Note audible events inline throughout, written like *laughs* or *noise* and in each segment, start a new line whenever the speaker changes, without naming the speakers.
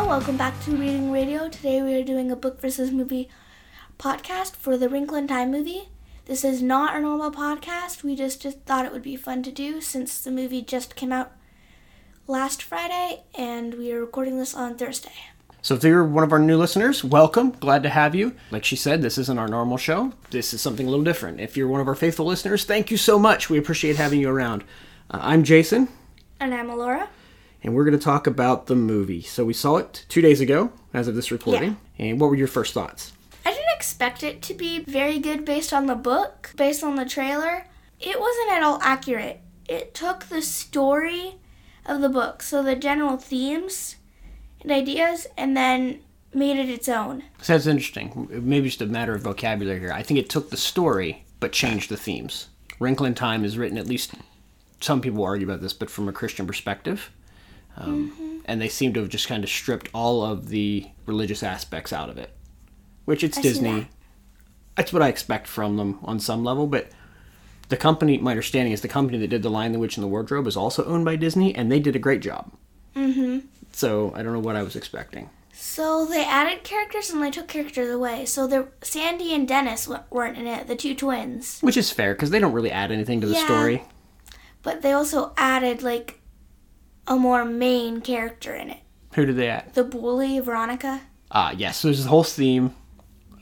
Hello, welcome back to Reading Radio. Today we are doing a book versus movie podcast for the Wrinkle in Time movie. This is not a normal podcast. We just, just thought it would be fun to do since the movie just came out last Friday and we are recording this on Thursday.
So if you're one of our new listeners, welcome. Glad to have you. Like she said, this isn't our normal show. This is something a little different. If you're one of our faithful listeners, thank you so much. We appreciate having you around. Uh, I'm Jason,
And I'm Alora.
And we're going to talk about the movie. So we saw it two days ago, as of this recording. Yeah. And what were your first thoughts?
I didn't expect it to be very good based on the book, based on the trailer. It wasn't at all accurate. It took the story of the book, so the general themes and ideas, and then made it its own.
So that's interesting. Maybe just a matter of vocabulary here. I think it took the story, but changed the themes. Wrinkle in Time is written, at least some people argue about this, but from a Christian perspective. Um, And they seem to have just kind of stripped all of the religious aspects out of it, which it's
I
Disney.
that.
That's what I expect from them on some level, but the company, my understanding is the company that did The Lion, the Witch, and the Wardrobe is also owned by Disney, and they did a great job. Mm-hmm. So I don't know what I was expecting.
So they added characters and they took characters away. So there, Sandy and Dennis weren't in it, the two twins.
Which is fair, because they don't really add anything to the
Yeah.
story.
But they also added like a more main character in it.
Who did they add?
The bully, Veronica.
Ah, yes. So there's this whole theme.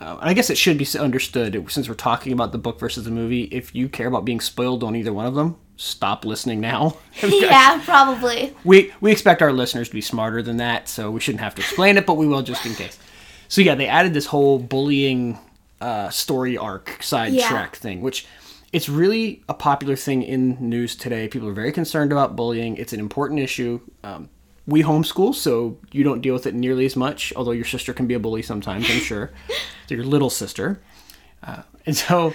Uh, I guess it should be understood since we're talking about the book versus the movie. If you care about being spoiled on either one of them, stop listening now. *laughs*
yeah, probably.
we we expect our listeners to be smarter than that, so we shouldn't have to explain it, but we will just in case. So yeah, they added this whole bullying uh, story arc side
Yeah.
track thing, which it's really a popular thing in news today. People are very concerned about bullying. It's an important issue. Um, we homeschool, so you don't deal with it nearly as much. Although your sister can be a bully sometimes, I'm sure. so *laughs* your little sister, uh, and so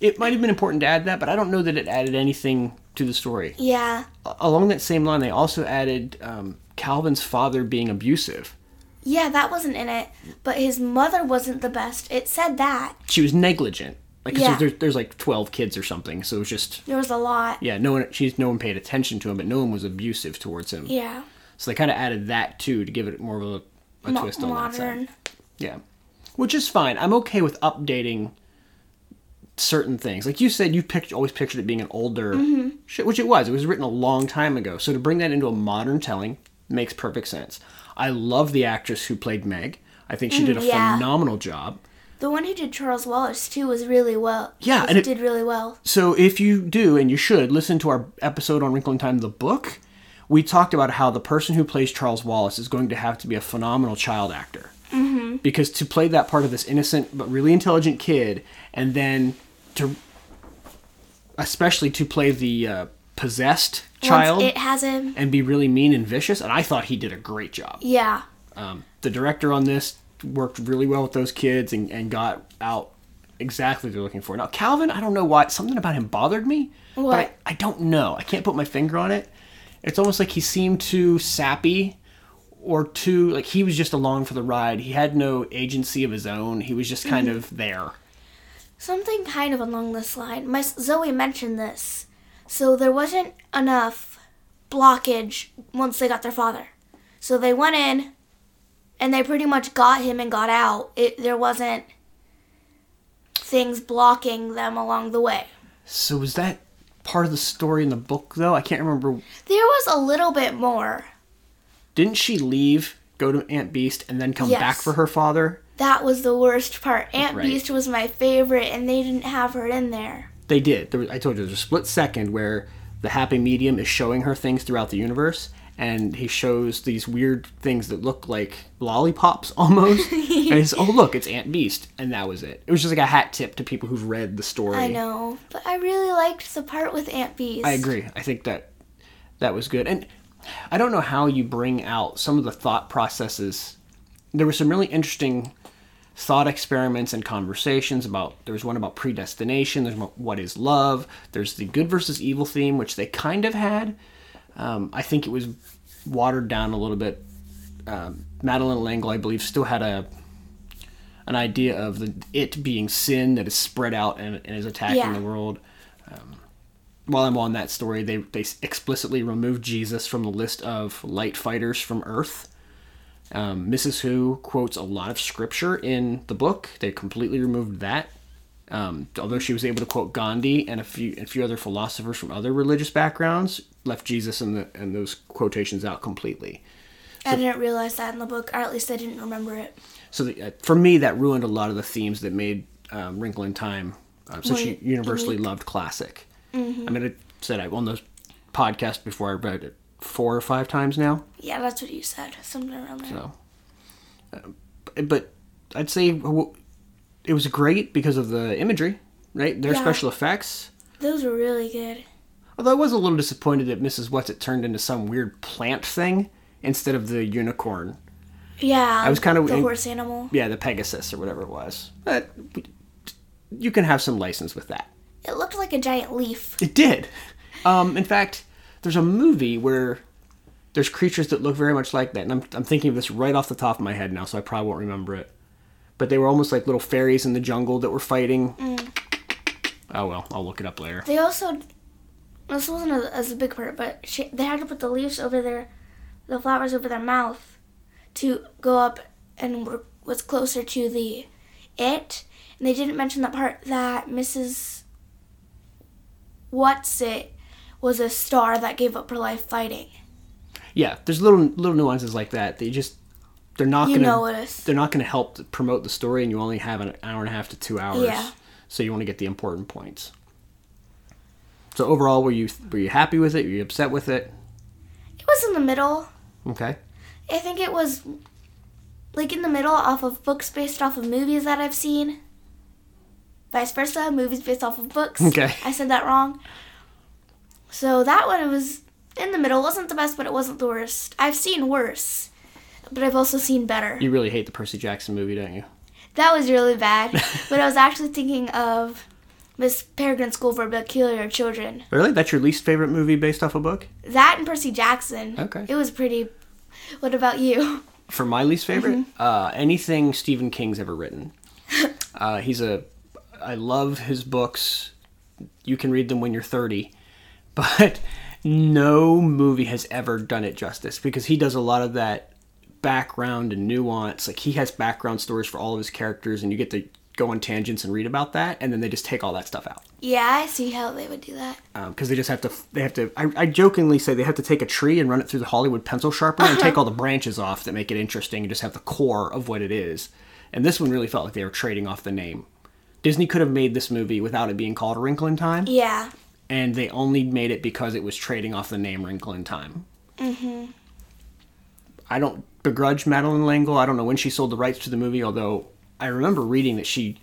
it might have been important to add that, but I don't know that it added anything to the story
Yeah.
along that same line, they also added um, Calvin's father being abusive.
Yeah, that wasn't in it. But his mother wasn't the best. It said that.
She was negligent. Like 'cause
Yeah.
there's, there's like twelve kids or something, so it was just
There was a lot.
yeah. No one she's no one paid attention to him, but no one was abusive towards him.
Yeah.
So they kind of added that too to give it more of a, a
Mo-
twist on that side.
modern.
Yeah, which is fine. I'm okay with updating certain things. Like you said, you picked always pictured it being an older,
Mm-hmm.
shit, which it was. It was written a long time ago. So to bring that into a modern telling makes perfect sense. I love the actress who played Meg. I think she did a
Mm, yeah.
phenomenal job.
The one who did Charles Wallace too was really well.
Yeah, and it-
did really well.
So if you do, and you should, listen to our episode on Wrinkle in Time, the book. We talked about how the person who plays Charles Wallace is going to have to be a phenomenal child actor. Mm-hmm. Because to play that part of this innocent but really intelligent kid, and then to, especially to play the uh, possessed child
Once it has him.
and be really mean and vicious, and I thought he did a great job.
Yeah.
Um, the director on this worked really well with those kids and, and got out exactly what they're looking for. Now, Calvin, I don't know why, something about him bothered me. But I, I don't know. I can't put my finger on it. It's almost like he seemed too sappy or too, like he was just along for the ride. He had no agency of his own. He was just kind mm-hmm. of there.
Something kind of along this line. My Zoe mentioned this. So there wasn't enough blockage once they got their father. So they went in and they pretty much got him and got out. It there wasn't things blocking them along the way.
So was that part of the story in the book, though? I can't remember.
There was a little bit more.
Didn't she leave, go to Aunt Beast, and then come
Yes.
back for her father?
That was the worst part. Aunt
Right.
Beast was my favorite and they didn't have her in there.
They did. There was, I told you there's a split second where the happy medium is showing her things throughout the universe, and he shows these weird things that look like lollipops *laughs* almost. and he's, oh look, it's Aunt Beast, and that was it. It was just like a hat tip to people who've read the story.
I know. But I really liked the part with Aunt Beast.
I agree. I think that that was good, and I don't know how you bring out some of the thought processes. There were some really interesting thought experiments and conversations about there was one about predestination there's what is love there's the good versus evil theme which they kind of had um, i think it was watered down a little bit um, Madeleine L'Engle i believe still had a an idea of the it being sin that is spread out and, and is attacking
Yeah.
the world um, while i'm on that story they, they explicitly removed jesus from the list of light fighters from earth Um, Mrs. Who quotes a lot of scripture in the book. They completely removed that. Um, although she was able to quote Gandhi and a few a few other philosophers from other religious backgrounds, left Jesus and the and those quotations out completely.
I didn't realize that in the book, or at least I didn't remember it.
So the, uh, for me, that ruined a lot of the themes that made um, Wrinkle in Time uh, such a universally loved classic. I mean, I said I on those podcasts before I read it four or five times now.
Yeah, that's what you said. Something around there.
So, uh, but I'd say it was great because of the imagery, right? Their
Yeah.
special effects.
Those were really good.
Although I was a little disappointed that Mrs. Whatsit turned into some weird plant thing instead of the unicorn.
Yeah.
I was kind of-
the horse animal.
Yeah, the Pegasus or whatever it was. But you can have some license with that.
It looked like a giant leaf.
It did. Um, in fact, there's a movie where there's creatures that look very much like that, and I'm, I'm thinking of this right off the top of my head now, so I probably won't remember it. But they were almost like little fairies in the jungle that were fighting. Mm. Oh well, I'll look it up later.
They also, this wasn't a, as a big part, but she, they had to put the leaves over their, the flowers over their mouth, to go up and were, was closer to the it. And they didn't mention that part that Mrs. Whatsit was a star that gave up her life fighting.
Yeah, there's little little nuances like that. They just they're not
You
gonna
notice.
they're not gonna help promote the story, and you only have an hour and a half to two hours.
Yeah.
So you want to get the important points. So overall, were you were you happy with it? Were you upset with it?
It was in the middle.
Okay.
I think it was like in the middle off of books based off of movies that I've seen. Vice versa, movies based off of books.
Okay.
I said that wrong. So that one was in the middle. It wasn't the best, but it wasn't the worst. I've seen worse, but I've also seen better.
You really hate the Percy Jackson movie, don't you?
That was really bad. *laughs* but I was actually thinking of Miss Peregrine School for Peculiar Children.
Really? That's your least favorite movie based off a book?
That and Percy Jackson.
Okay.
It was pretty. What about you?
For my least favorite, uh, anything Stephen King's ever written. *laughs* Uh, he's a. I love his books. You can read them when you're 30, *laughs* but no movie has ever done it justice because he does a lot of that background and nuance. Like he has background stories for all of his characters, and you get to go on tangents and read about that, and then they just take all that stuff out.
Yeah, I see how they would do that.
because they just have to they have to I, I jokingly say they have to take a tree and run it through the hollywood pencil sharpener and take all the branches off that make it interesting and just have the core of what it is and this one really felt like they were trading off the name disney could have made this movie without it being called a wrinkle in time
Yeah.
and they only made it because it was trading off the name wrinkle in time mm-hmm. i don't begrudge Madeleine L'Engle i don't know when she sold the rights to the movie although i remember reading that she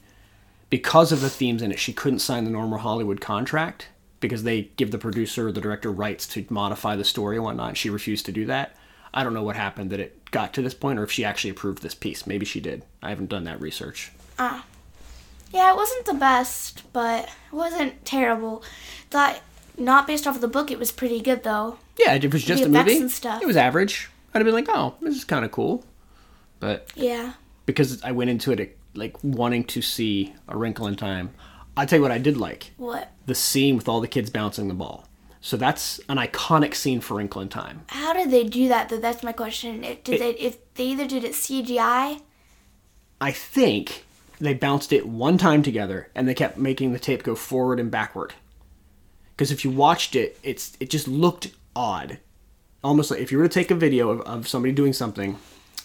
because of the themes in it, she couldn't sign the normal Hollywood contract because they give the producer or the director rights to modify the story and whatnot. She refused to do that. I don't know what happened that it got to this point or if she actually approved this piece. Maybe she did. I haven't done that research. Ah.
Yeah, it wasn't the best, but it wasn't terrible. Thought not based off of the book, it was pretty good though.
Yeah, it was just
The
a movie,
effects and stuff.
it was average. I'd have been like, oh, this is kind of cool. But
Yeah.
because I went into it like wanting to see A Wrinkle in Time, I'll tell you what I did like.
What?
The scene with all the kids bouncing the ball. So that's an iconic scene for Wrinkle in Time.
How did they do that? Though that's my question. If, did they? If they either did it CGI?
I think they bounced it one time together and they kept making the tape go forward and backward. Because if you watched it, it's it just looked odd. Almost like if you were to take a video of, of somebody doing something,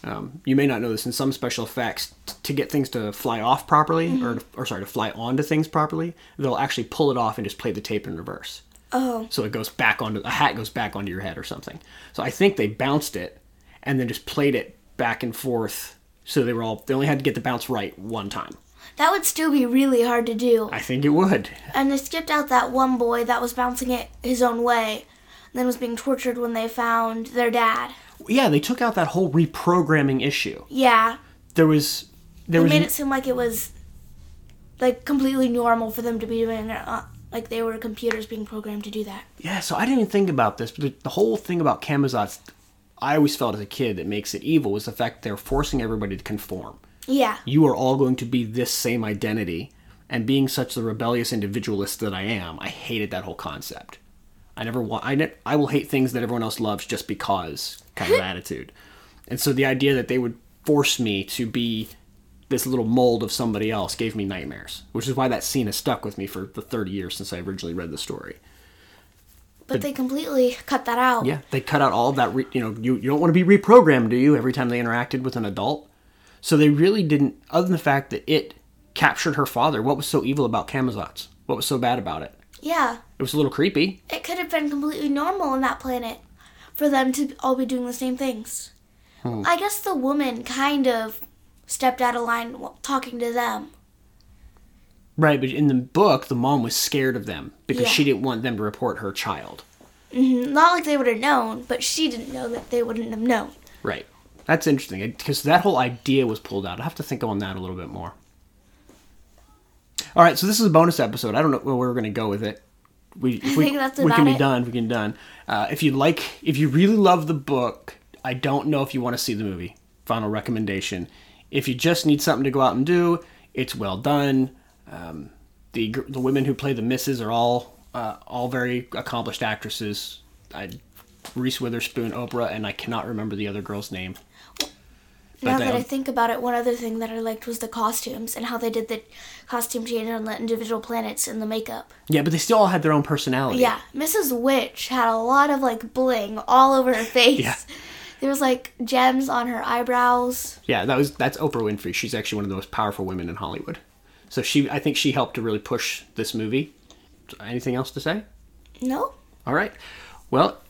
um, you may not know this in some special effects t- to get things to fly off properly or, or sorry to fly onto things properly they'll actually pull it off and just play the tape in reverse
Oh,
so it goes back onto a hat goes back onto your head or something. So I think they bounced it and then just played it back and forth. So they were all they only had to get the bounce right one time.
that would still be really hard to do.
I think it would.
And they skipped out that one boy that was bouncing it his own way, then was being tortured when they found their dad.
Yeah, they took out that whole reprogramming issue.
Yeah,
There was there
they
was
made it seem like it was like completely normal for them to be doing it. Uh, like they were computers being programmed to do that.
yeah. So I didn't even think about this, but the, the whole thing about Camazotz, I always felt as a kid that makes it evil was the fact they're forcing everybody to conform.
Yeah,
you are all going to be this same identity. And being such the rebellious individualist that I am, I hated that whole concept. I never want. I ne- I will hate things that everyone else loves just because kind of *laughs* attitude. And so the idea that they would force me to be this little mold of somebody else gave me nightmares, which is why that scene has stuck with me for the 30 years since I originally read the story.
But they completely cut that out.
Yeah, they cut out all of that. Re- you know, you, you don't want to be reprogrammed, do you? Every time they interacted with an adult, so they really didn't. Other than the fact that it captured her father, what was so evil about Camazotz? What was so bad about it?
Yeah.
It was a little creepy.
It could have been completely normal on that planet for them to all be doing the same things.
Hmm.
I guess the woman kind of stepped out of line talking to them.
Right, but in the book, the mom was scared of them because
Yeah.
she didn't want them to report her child.
Not like they would have known, but she didn't know that they wouldn't have known.
Right. That's interesting because that whole idea was pulled out. I have to think on that a little bit more. All right, so this is a bonus episode. I don't know where we're going to go with it. We, if we, we can be
it.
done. We can be done. Uh, if you like, if you really love the book, I don't know if you want to see the movie. Final recommendation. If you just need something to go out and do, it's well done. Um, the the women who play the misses are all uh, all very accomplished actresses. I, Reese Witherspoon, Oprah, and I cannot remember the other girl's name.
Now that I think about it, one other thing that I liked was the costumes and how they did the costume change on the individual planets and the makeup.
Yeah, but they still all had their own personality.
Yeah, Mrs. Which had a lot of like bling all over her face. *laughs*
Yeah.
There was like gems on her eyebrows.
Yeah, that was that's Oprah Winfrey. She's actually one of the most powerful women in Hollywood. So she, I think she helped to really push this movie. Anything else to say?
No?
All right. Well,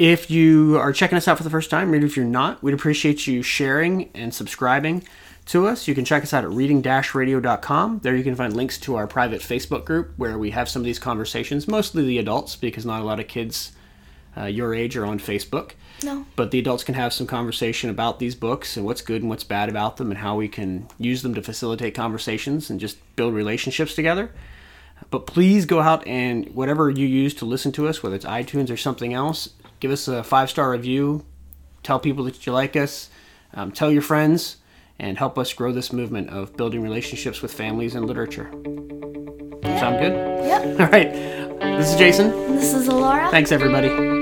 if you are checking us out for the first time, or if you're not, we'd appreciate you sharing and subscribing to us. You can check us out at reading-radio.com. There you can find links to our private Facebook group where we have some of these conversations, mostly the adults, because not a lot of kids uh, your age are on Facebook.
No.
But the adults can have some conversation about these books and what's good and what's bad about them and how we can use them to facilitate conversations and just build relationships together. But please go out and whatever you use to listen to us, whether it's iTunes or something else, give us a five star review. Tell people that you like us. Um, tell your friends and help us grow this movement of building relationships with families and literature. Sound good?
Yep. *laughs*
All right. This is Jason.
This is Alora.
Thanks, everybody.